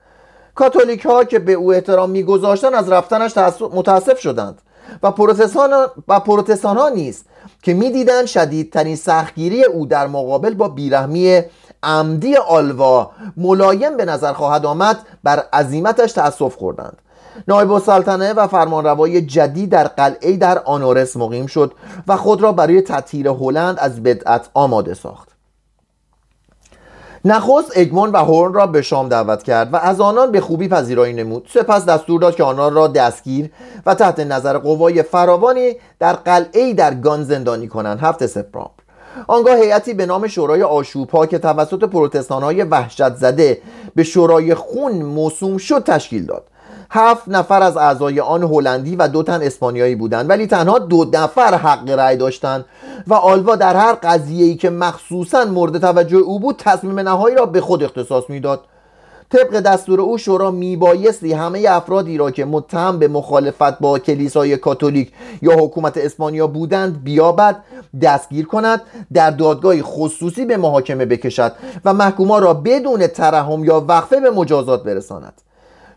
کاتولیک ها که به او احترام میگذاشتند از رفتنش متاسف شدند و پروتستان و پروتستان ها نیز که می‌دیدند شدیدترین سختگیری او در مقابل با بیرحمی عمدی آلوا ملایم به نظر خواهد آمد بر عظیمتش تأسف خوردند. نایب السلطنه و فرمانروای جدید در قلعه در آنورس مقیم شد و خود را برای تطهیر هلند از بدعت آماده ساخت. نخست اگمون و هورن را به شام دعوت کرد و از آنان به خوبی پذیرایی نمود. سپس دستور داد که آنان را دستگیر و تحت نظر قوای فراوانی در قلعه در گان زندانی کنند. هفت سپتامبر. آنگاه هیئتی به نام شورای آشوبها که توسط پروتستان های وحشت زده به شورای خون موسوم شد تشکیل داد. هفت نفر از اعضای آن هلندی و دو تن اسپانیایی بودند ولی تنها دو نفر حق رأی داشتند و آلوا در هر قضیه‌ای که مخصوصا مورد توجه او بود تصمیم نهایی را به خود اختصاص می‌داد. طبق دستور او شورا میبایستی همه افرادی را که متهم به مخالفت با کلیسای کاتولیک یا حکومت اسپانیا بودند بیابد دستگیر کند در دادگاه خصوصی به محاکمه بکشد و محکوما را بدون ترحم یا وقفه به مجازات برساند.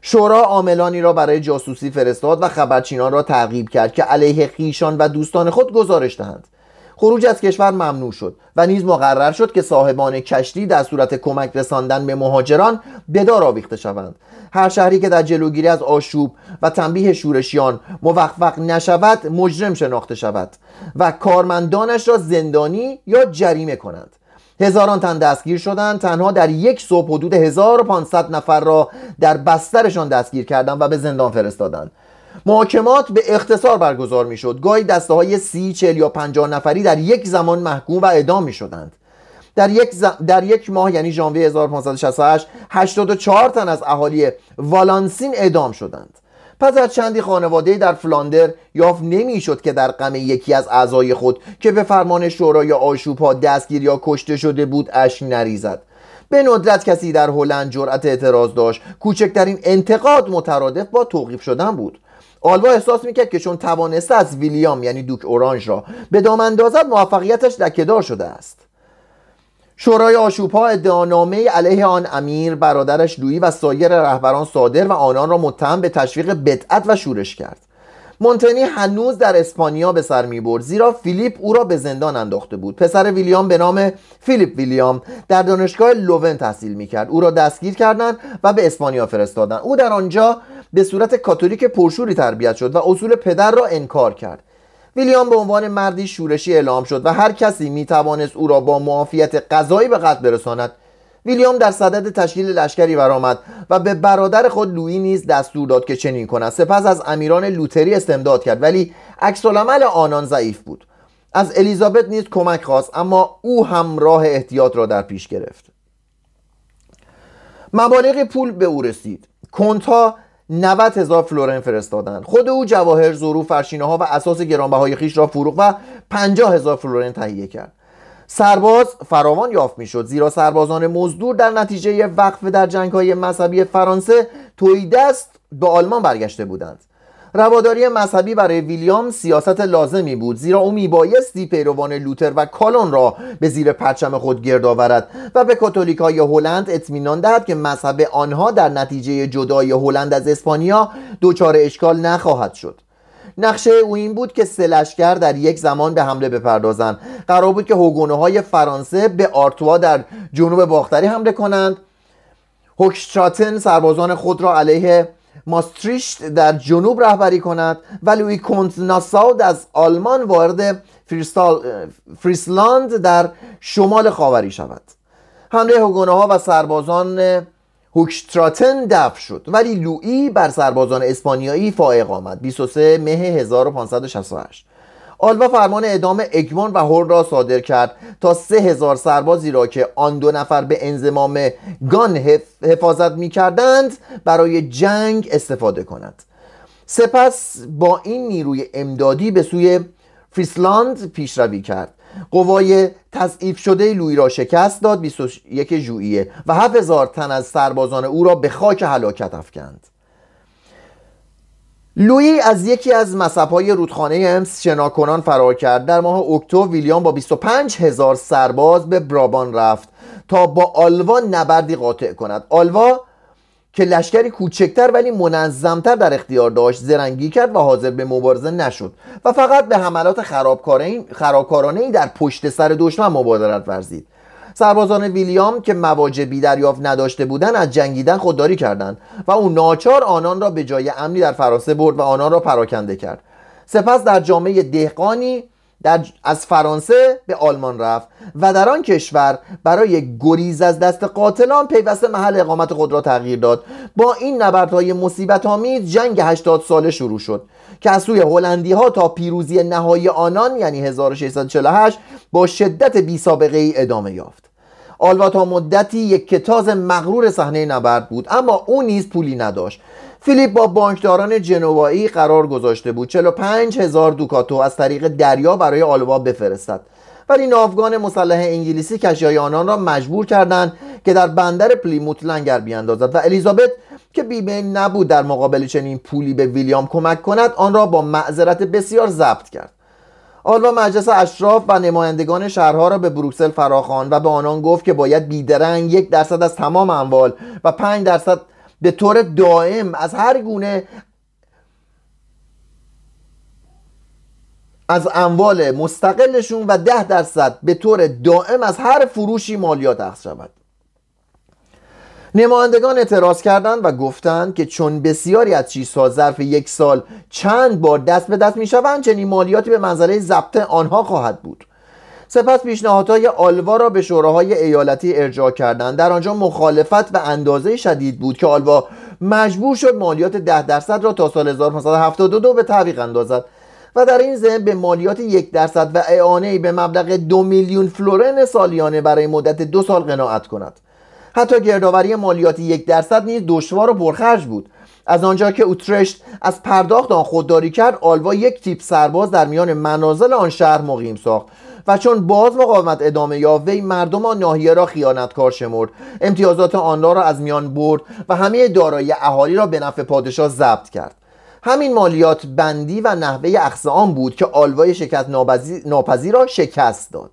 شورا عاملانی را برای جاسوسی فرستاد و خبرچینان را تعقیب کرد که علیه خیشان و دوستان خود گزارش دهند. خروج از کشور ممنوع شد و نیز مقرر شد که صاحبان کشتی در صورت کمک رساندن به مهاجران به دار آویخته شوند. هر شهری که در جلوگیری از آشوب و تنبیه شورشیان موفق نشود مجرم شناخته شود و کارمندانش را زندانی یا جریمه کنند. هزاران تن دستگیر شدند تنها در یک صبح حدود 1500 نفر را در بسترشان دستگیر کردند و به زندان فرستادند محاکمات به اختصار برگزار می شد گاهی دسته های سی، چل یا پنجاه نفری در یک زمان محکوم و اعدام می شدند در یک, در یک ماه یعنی ژانویه 1568 84 تن از اهالی والانسین اعدام شدند. پس از چندی خانواده در فلاندر یافت نمی‌شد که در غم یکی از اعضای خود که به فرمان شورای آشوبها دستگیر یا کشته شده بود اش نریزد. به ندرت کسی در هلند جرأت اعتراض داشت. کوچکترین انتقاد مترادف با توقیف شدن بود. آلوا احساس می‌کرد که چون توانسته از ویلیام یعنی دوک اورانژ را به دام اندازد موفقیتش دکهدار شده است. شورای آشوبها ادعانامه علیه آن امیر برادرش لویی و سایر رهبران صادر و آنان را متهم به تشویق بدعت و شورش کرد. مونتنی هنوز در اسپانیا به سر می برد زیرا فیلیپ او را به زندان انداخته بود. پسر ویلیام به نام فیلیپ ویلیام در دانشگاه لوون تحصیل می کرد او را دستگیر کردند و به اسپانیا فرستادند. او در آنجا به صورت کاتولیک پرشوری تربیت شد و اصول پدر را انکار کرد. ویلیام به عنوان مردی شورشی اعلام شد و هر کسی می توانست او را با معافیت قضایی به قتل برساند. ویلیام در صدد تشکیل لشکری برآمد و به برادر خود لویی نیز دستور داد که چنین کند. سپس از امیران لوتری استمداد کرد ولی عکس آنان ضعیف بود. از الیزابت نیز کمک خواست اما او هم راه احتیاط را در پیش گرفت. مبالغ پول به او رسید. کنتها 90 هزار فلورین فرستادند خود او جواهر ظروف فرشینه ها و اساس گرانبهای خیش را فروخت و 50 هزار فلورین تهیه کرد. سرباز فراوان یافت می‌شد زیرا سربازان مزدور در نتیجه وقف در جنگ های مذهبی فرانسه توی دست به آلمان برگشته بودند. رواداری مذهبی برای ویلیام سیاست لازمی بود زیرا او میبایستی پیروان لوتر و کالون را به زیر پرچم خود گرد آورد و به کاتولیک های هلند اطمینان دهد که مذهب آنها در نتیجه جدای هلند از اسپانیا دچار اشکال نخواهد شد. نقشه او این بود که سلشگر در یک زمان به حمله بپردازند. قرار بود که هوگونه های فرانسه به آرتوا در جنوب باختری حمله کنند. هوکشتراتن سربازان خود را علیه ماستریشت در جنوب رهبری کند و لوی کنت ناساود از آلمان وارد فریسلاند در شمال خاوری شود. حمله هوگونه ها و سربازان هوکشتراتن دفع شد ولی لوئی بر سربازان اسپانیایی فائق آمد. 23 مه 1568 آلوا فرمان اعدام اگمون و هور را صادر کرد تا سه هزار سربازی را که آن دو نفر به انزمام گان حفاظت می کردند برای جنگ استفاده کند سپس با این نیروی امدادی به سوی فریسلاند پیشروی کرد. قوای تضعیف شده لوی را شکست داد 21 ژوئیه و 7000 تن از سربازان او را به خاک هلاکت افکند. لویی از یکی از مذهبهای رودخانه امس شناکنان فرار کرد. در ماه اکتبر ویلیام با 25 هزار سرباز به برابان رفت تا با آلوا نبردی قاطع کند. آلوا که لشکری کوچکتر ولی منظمتر در اختیار داشت زرنگی کرد و حاضر به مبارزه نشد و فقط به حملات خرابکارانه ای در پشت سر دشمن مبادرت ورزید. سربازان ویلیام که مواجبی دریافت نداشته بودند از جنگیدن خودداری کردند و او ناچار آنان را به جای امنی در فرانسه برد و آنان را پراکنده کرد. سپس در جامعه دهقانی در از فرانسه به آلمان رفت و در آن کشور برای گریز از دست قاتلان پیوسته محل اقامت خود را تغییر داد. با این نبردهای مصیبت آمیز جنگ 80 ساله شروع شد که از سوی هلندی ها تا پیروزی نهایی آنان یعنی 1648 با شدت بی سابقه ای ادامه یافت. آلوا تا مدتی یک کتاز مغرور صحنه نبرد بود اما او نیز پولی نداشت. فیلیپ با بانکداران جنوایی قرار گذاشته بود 45 هزار دوکاتو از طریق دریا برای آلوا بفرستد. ولی ناوگان مسلح انگلیسی کشیای آنان را مجبور کردند که در بندر پلیموت لنگر بیاندازد و الیزابت که بیمه نبود در مقابل چنین پولی به ویلیام کمک کند آن را با معذرت بسیار ضبط کرد. آلوا مجلس اشراف و نمایندگان شهرها را به بروکسل فراخواند و به آنان گفت که باید بیدرنگ یک درصد از تمام اموال و پنج درصد به طور دائم از هر گونه از اموال مستقلشون و ده درصد به طور دائم از هر فروشی مالیات اخذ شود. نمایندگان اعتراض کردند و گفتند که چون بسیاری از چیزها ظرف یک سال چند بار دست به دست می شوند چنین مالیاتی به منظره ضبط آنها خواهد بود. سپس پیشنهادهای آلوا را به شوراهای ایالتی ارجاع کردند. در آنجا مخالفت و اندازه شدید بود که آلوا مجبور شد مالیات ده درصد را تا سال 1572 به تعویق اندازد و در این ضمن به مالیات یک درصد و اعانه به مبلغ دو میلیون فلورن سالیانه برای مدت دو سال قناعت کند. حتی گردآوری مالیات یک درصد نیز دشوار و پرخرج بود. از آنجا که اوترشت از پرداخت آن خودداری کرد آلوا یک تیپ سرباز در میان منازل آن شهر مقیم ساخت و چون باز مقاومت ادامه یافت وی مردم آن ناحیه را خیانتکار شمرد. امتیازات آنها را از میان برد و همه دارایی اهالی را به نفع پادشاه ضبط کرد. همین مالیات بندی و نحوه اخذ آن بود که آلوای شکست ناپذیر را شکست داد.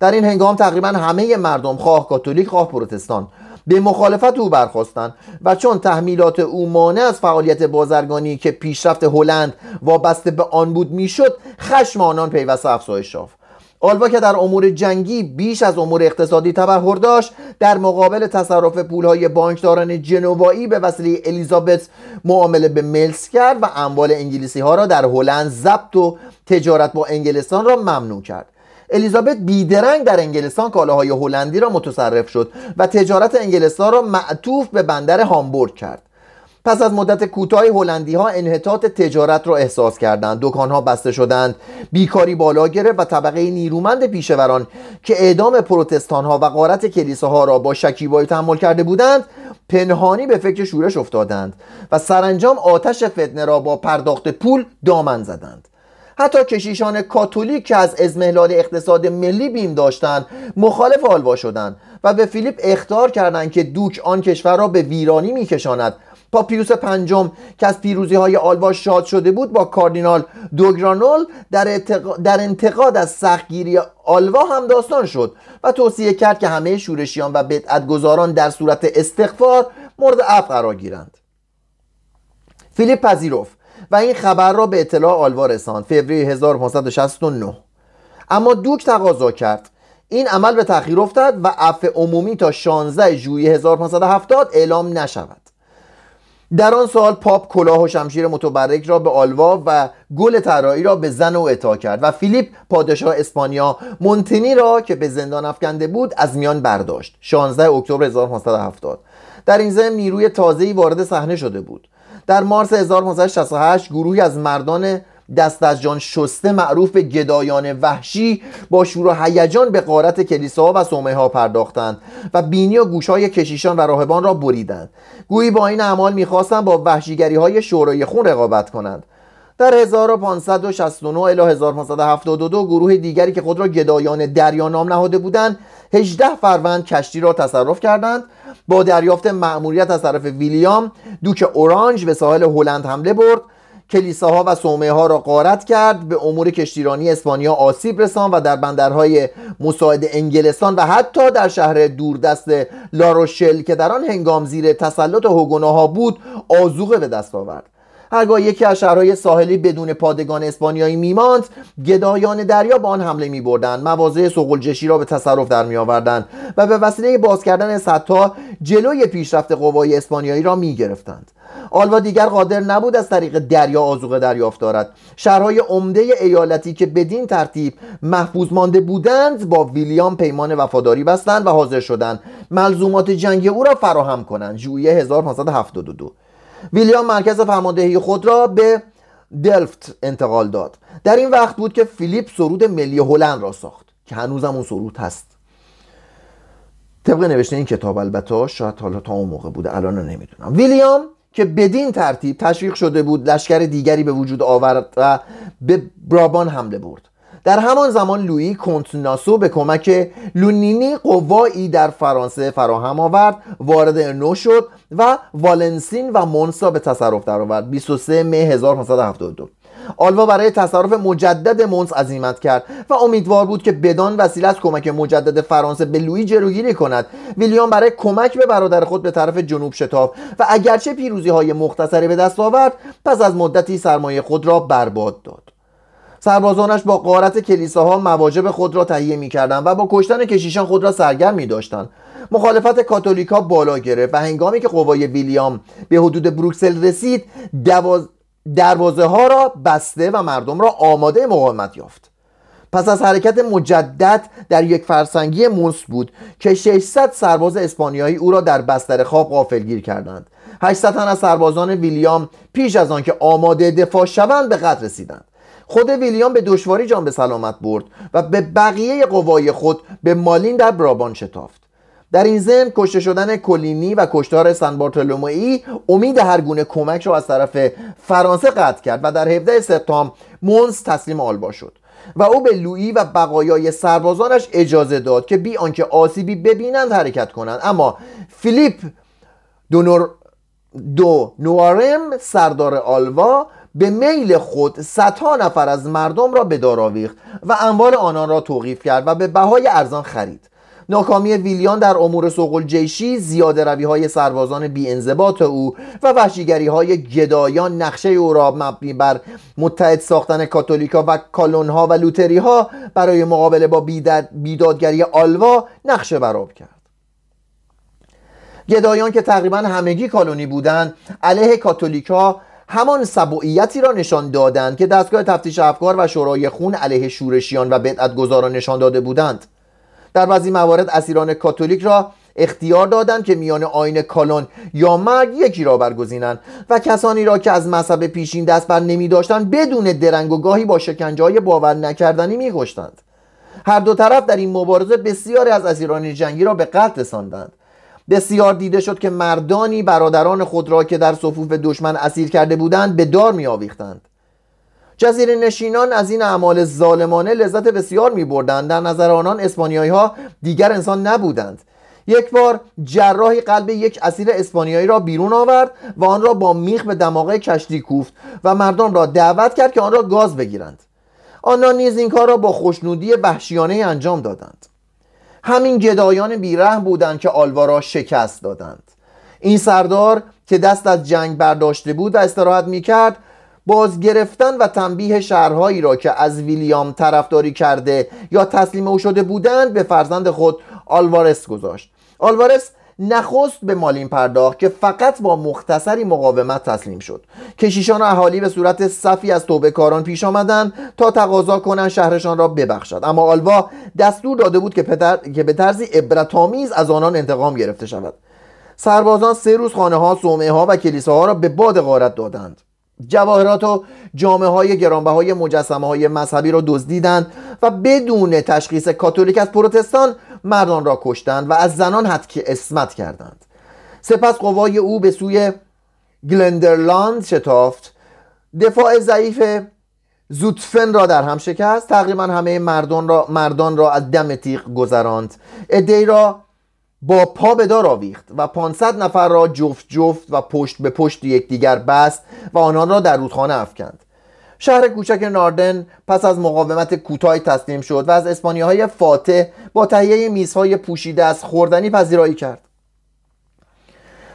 در این هنگام تقریبا همه مردم خواه کاتولیک خواه پروتستان به مخالفت او برخواستند و چون تحمیلات او مانع از فعالیت بازرگانی که پیشرفت هلند وابسته به آن بود می‌شد خشم آنان پیوسته افزایش یافت. آلوا که در امور جنگی بیش از امور اقتصادی تبهر داشت در مقابل تصرف پولهای بانکداران جنوایی به وسیله الیزابت معامله به ملس کرد و اموال انگلیسی ها را در هلند ضبط و تجارت با انگلستان را ممنوع کرد. الیزابت بیدرنگ در انگلستان کالاهای هلندی را متصرف شد و تجارت انگلستان را معطوف به بندر هامبورگ کرد. پس از مدت کوتاهی هلندی ها انحطاط تجارت را احساس کردند. دکان ها بسته شدند بیکاری بالا گرفت و طبقه نیرومند پیشوران که اعدام پروتستان ها و غارت کلیساها را با شکیبایی تحمل کرده بودند پنهانی به فکر شورش افتادند و سرانجام آتش فتنه را با پرداخت پول دامن زدند. حتی کشیشان کاتولیک که از ازمهلال اقتصاد ملی بیم داشتند مخالف آلوا شدند و به فیلیپ اختار کردند که دوک آن کشور را به ویرانی میکشاند. پاپیوس پنجم که از پیروزی های آلوا شاد شده بود با کاردینال دوگرانول در, در انتقاد از سختگیری آلوا هم داستان شد و توصیه کرد که همه شورشیان و بدعتگذاران در صورت استغفار مورد عفو قرار گیرند. فیلیپ پذیرفت. و این خبر را به اطلاع آلوا رساند. فوریه 1569 اما دوک تقاضا کرد. این عمل به تأخیر افتاد و عفو عمومی تا 16 ژوئیه 1570 اعلام نشود. در آن سال پاپ کلاه و شمشیر متبرک را به آلوا و گل طرایی را به زن او اعطا کرد و فیلیپ پادشاه اسپانیا مونتینی را که به زندان افکنده بود از میان برداشت. 16 اکتبر 1570 در این ضمن نیروی تازه‌ای وارد صحنه شده بود. در مارس 1568 گروهی از مردان دست از جان شسته معروف به گدایان وحشی با شور و هیجان به قارت کلیساها و صومعه ها پرداختند و بینی و گوشهای کشیشان و راهبان را بریدند. گویی با این اعمال می‌خواستند با وحشیگری های شورای خون رقابت کنند. در 1569 الی 1572 گروه دیگری که خود را گدایان دریا نام نهاده بودند 18 فروند کشتی را تصرف کردند. با دریافت مأموریت از طرف ویلیام دوک اورانج به ساحل هلند حمله برد. کلیساها و صومعه ها را غارت کرد به امور کشتیرانی اسپانیا آسیب رسان و در بندرهای مساعد انگلستان و حتی در شهر دوردست لاروشل که در آن هنگام زیر تسلط هوگوناها بود آزوقه به دست آورد. هرگاه یکی از شهرهای ساحلی بدون پادگان اسپانیایی میماند گدایان دریا به آن حمله می بردند مواضع سغلجشی را به تصرف در می آوردند و به وسیله باز کردن سدها جلوی پیشرفت قوای اسپانیایی را می گرفتند آلوا دیگر قادر نبود از طریق دریا آزوقه دریافت دارد. شهرهای عمده ایالتی که بدین ترتیب محفوظ مانده بودند با ویلیام پیمان وفاداری بستند و حاضر شدند. ملزومات جنگ او را فراهم کنند. ژوئیه 1572 ویلیام مرکز فرماندهی خود را به دلفت انتقال داد. در این وقت بود که فیلیپ سرود ملی هلند را ساخت که هنوزم اون سرود هست. طبق نوشته این کتاب البته شاید حالا تا اون موقع بوده الان نمی‌دونم. ویلیام که بدین ترتیب تشویق شده بود لشکر دیگری به وجود آورد و به برابان حمله برد. در همان زمان لویی کنتناسو به کمک لونینی قوایی در فرانسه فراهم آورد وارد نو شد و والنسین و مونسا به تصرف درآورد. 23 می 1572 آلوا برای تصرف مجدد مونس عزیمت کرد و امیدوار بود که بدان وسیله از کمک مجدد فرانسه به لویی جلوگیری کند. ویلیام برای کمک به برادر خود به طرف جنوب شتاب و اگرچه پیروزی های مختصری به دست آورد پس از مدتی سرمایه خود را برباد داد. سربازانش با قارت کلیساها مواجب خود را تهیه می‌کردند و با کشتن کشیشان خود را سرگرم می داشتند مخالفت کاتولیکا بالا گرفت و هنگامی که قوای ویلیام به حدود بروکسل رسید دواز... دروازه ها را بسته و مردم را آماده مقاومت یافت. پس از حرکت مجدد در یک فرسنگی مونس بود که 600 سرباز اسپانیایی او را در بستر خواب غافلگیر کردند. 800 تن از سربازان ویلیام پیش از آنکه آماده دفاع شوند به قتل رسیدند. خود ویلیام به دشواری جان به سلامت برد و به بقیه قوای خود به مالین در برابان شتافت. در این ضمن کشته شدن کلینی و کشتار سن بارتولومئی امید هر گونه کمک را از طرف فرانسه قطع کرد و در 17 سپتامبر مونس تسلیم آلبا شد و او به لویی و بقایای سربازانش اجازه داد که بی آنکه آسیبی ببینند حرکت کنند. اما فیلیپ دونور دو نوارم سردار آلوا به میل خود صدها نفر از مردم را به دار و اموال آنان را توقیف کرد و به بهای ارزان خرید. ناکامی ویلیان در امور سوقل جیشی زیاده روی های سربازان بی انضباط او و وحشیگری های گدایان نقشه او را مبنی بر متحد ساختن کاتولیکا و کالونها و لوتری ها برای مقابله با بیدادگری آلوا نقشه براب کرد. گدایان که تقریبا همگی کالونی بودند علیه کاتولیکا همان سبوعیتی را نشان دادند که دستگاه تفتیش افکار و شورای خون علیه شورشیان و بدعتگذاران نشان داده بودند در بعضی موارد اسیران کاتولیک را اختیار دادند که میان آین کالون یا مرگ یکی را برگزینند و کسانی را که از مذهب پیشین دست بر نمی داشتند بدون درنگ و گاهی با شکنجه های باور نکردنی می کشتند. هر دو طرف در این مبارزه بسیاری از اسیران جنگی را به قتل رساندند بسیار دیده شد که مردانی برادران خود را که در صفوف دشمن اسیر کرده بودند به دار می آویختند جزیره نشینان از این اعمال ظالمانه لذت بسیار می بردند در نظر آنان اسپانیایی ها دیگر انسان نبودند. یک بار جراحی قلب یک اسیر اسپانیایی را بیرون آورد و آن را با میخ به دماغه کشتی کوفت و مردان را دعوت کرد که آن را گاز بگیرند. آنان نیز این کار را با خوشنودی وحشیانه انجام دادند. همین گدایان بیرحم بودند که آلوا را شکست دادند. این سردار که دست از جنگ برداشته بود و استراحت می‌کرد باز گرفتن و تنبیه شهرهایی را که از ویلیام طرفداری کرده یا تسلیم او شده بودند به فرزند خود آلوارس گذاشت. آلوارس نخست به مالین پرداخت که فقط با مختصری مقاومت تسلیم شد. کشیشان و اهالی به صورت صفی از توبه کاران پیش آمدند تا تقاضا کنند شهرشان را ببخشد. اما آلوا دستور داده بود که, پتر... که به طرزی عبرتآمیز از آنان انتقام گرفته شود. سربازان سه روز خانه ها ها و کلیساها را به باد غارت دادند. جواهرات و جامعه های های مجسمه های مذهبی را دزدیدند و بدون تشخیص کاتولیک از پروتستان مردان را کشتند و از زنان حد که اسمت کردند. سپس قوای او به سوی گلندرلاند شتافت. دفاع ضعیف زوتفن را در هم شکست. تقریبا همه مردان را, مردان را از دم تیغ گذراند. ادهی را با پا به دار آویخت و 500 نفر را جفت جفت و پشت به پشت یکدیگر بست و آنان را در رودخانه افکند. شهر کوچک ناردن پس از مقاومت کوتاهی تسلیم شد و از اسپانیاهای فاتح با تهیه میزهای پوشیده از خوردنی پذیرایی کرد.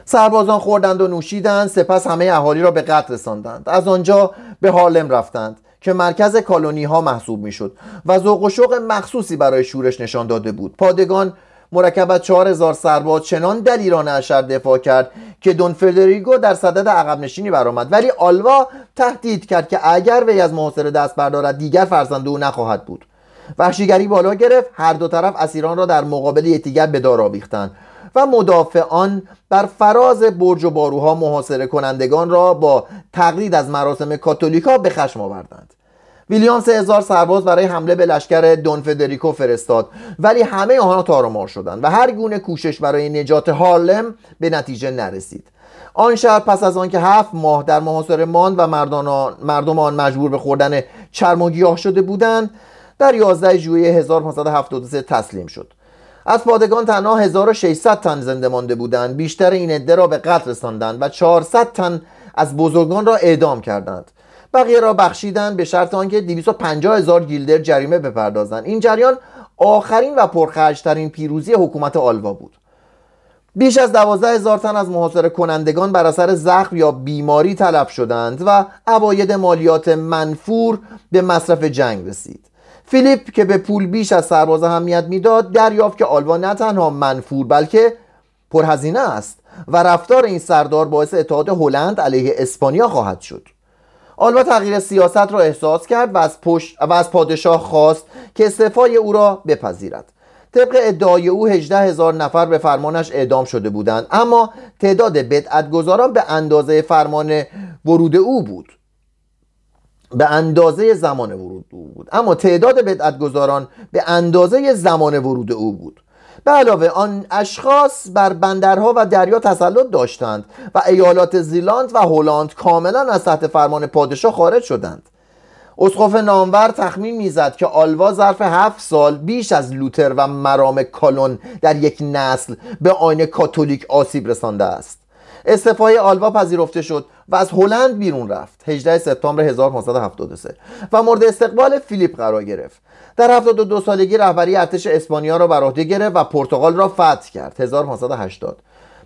سربازان خوردند و نوشیدند سپس همه اهالی را به قتل رساندند. از آنجا به هارلم رفتند که مرکز کالونی ها محسوب می‌شد و ذوق و شوق مخصوصی برای شورش نشان داده بود. پادگان مرکب از چهار هزار سرباز چنان در ایران اشر دفاع کرد که دون فدریگو در صدد عقب نشینی برآمد. ولی آلوا تهدید کرد که اگر وی از محاصره دست بردارد دیگر فرزند او نخواهد بود. وحشیگری بالا گرفت. هر دو طرف اسیران را در مقابل یکدیگر به دار آویختند و مدافعان بر فراز برج و باروها محاصره کنندگان را با تقلید از مراسم کاتولیکا به خشم آوردند. ویلیام سه هزار سرباز برای حمله به لشکر دون فدریکو فرستاد. ولی همه آنها تارمار شدند و هر گونه کوشش برای نجات هارلم به نتیجه نرسید. آن شهر پس از آنکه هفت ماه در محاصره ماند و مردم آن مجبور به خوردن چرم و گیاه شده بودند در 11 ژوئیه 1573 تسلیم شد. از پادگان تنها 1600 تن زنده مانده بودند بیشتر این عده را به قتل رساندند و 400 تن از بزرگان را اعدام کردند. بقیه را بخشیدن به شرط آنکه 250 هزار گیلدر جریمه بپردازند این جریان آخرین و پرخرجترین پیروزی حکومت آلوا بود. بیش از دوازده هزار تن از محاصره کنندگان بر اثر زخم یا بیماری تلف شدند و عواید مالیات منفور به مصرف جنگ رسید. فیلیپ که به پول بیش از سرباز اهمیت می‌داد دریافت که آلوا نه تنها منفور بلکه پرهزینه است و رفتار این سردار باعث اتحاد هلند علیه اسپانیا خواهد شد. آلوا تغییر سیاست را احساس کرد و از, پشت و از پادشاه خواست که استعفای او را بپذیرد. طبق ادعای او 18 هزار نفر به فرمانش اعدام شده بودند اما تعداد بدعتگذاران به اندازه فرمان ورود او بود. به اندازه زمان ورود او بود. اما تعداد بدعتگذاران به اندازه زمان ورود او بود. به علاوه آن اشخاص بر بندرها و دریا تسلط داشتند و ایالات زیلاند و هلند کاملا از تحت فرمان پادشاه خارج شدند. اسقف نامور تخمین می‌زد که آلوا ظرف هفت سال بیش از لوتر و مرام کالون در یک نسل به آین کاتولیک آسیب رسانده است. استفای آلوا پذیرفته شد و از هلند بیرون رفت. 18 سپتامبر 1573 و مورد استقبال فیلیپ قرار گرفت. در 72 سالگی رهبری ارتش اسپانیا را بر عهده گرفت و پرتغال را فتح کرد. 1580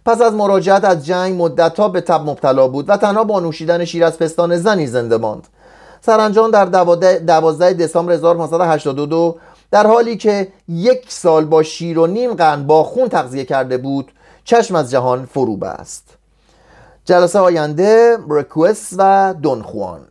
پس از مراجعت از جنگ مدتها به تب مبتلا بود و تنها با نوشیدن شیر از پستان زنی زنده ماند. سرانجام در 12 دسامبر 1582 در حالی که یک سال با شیر و نیم قرن با خون تغذیه کرده بود چشم از جهان فرو بست جلسه آینده رکوس و دونخوان.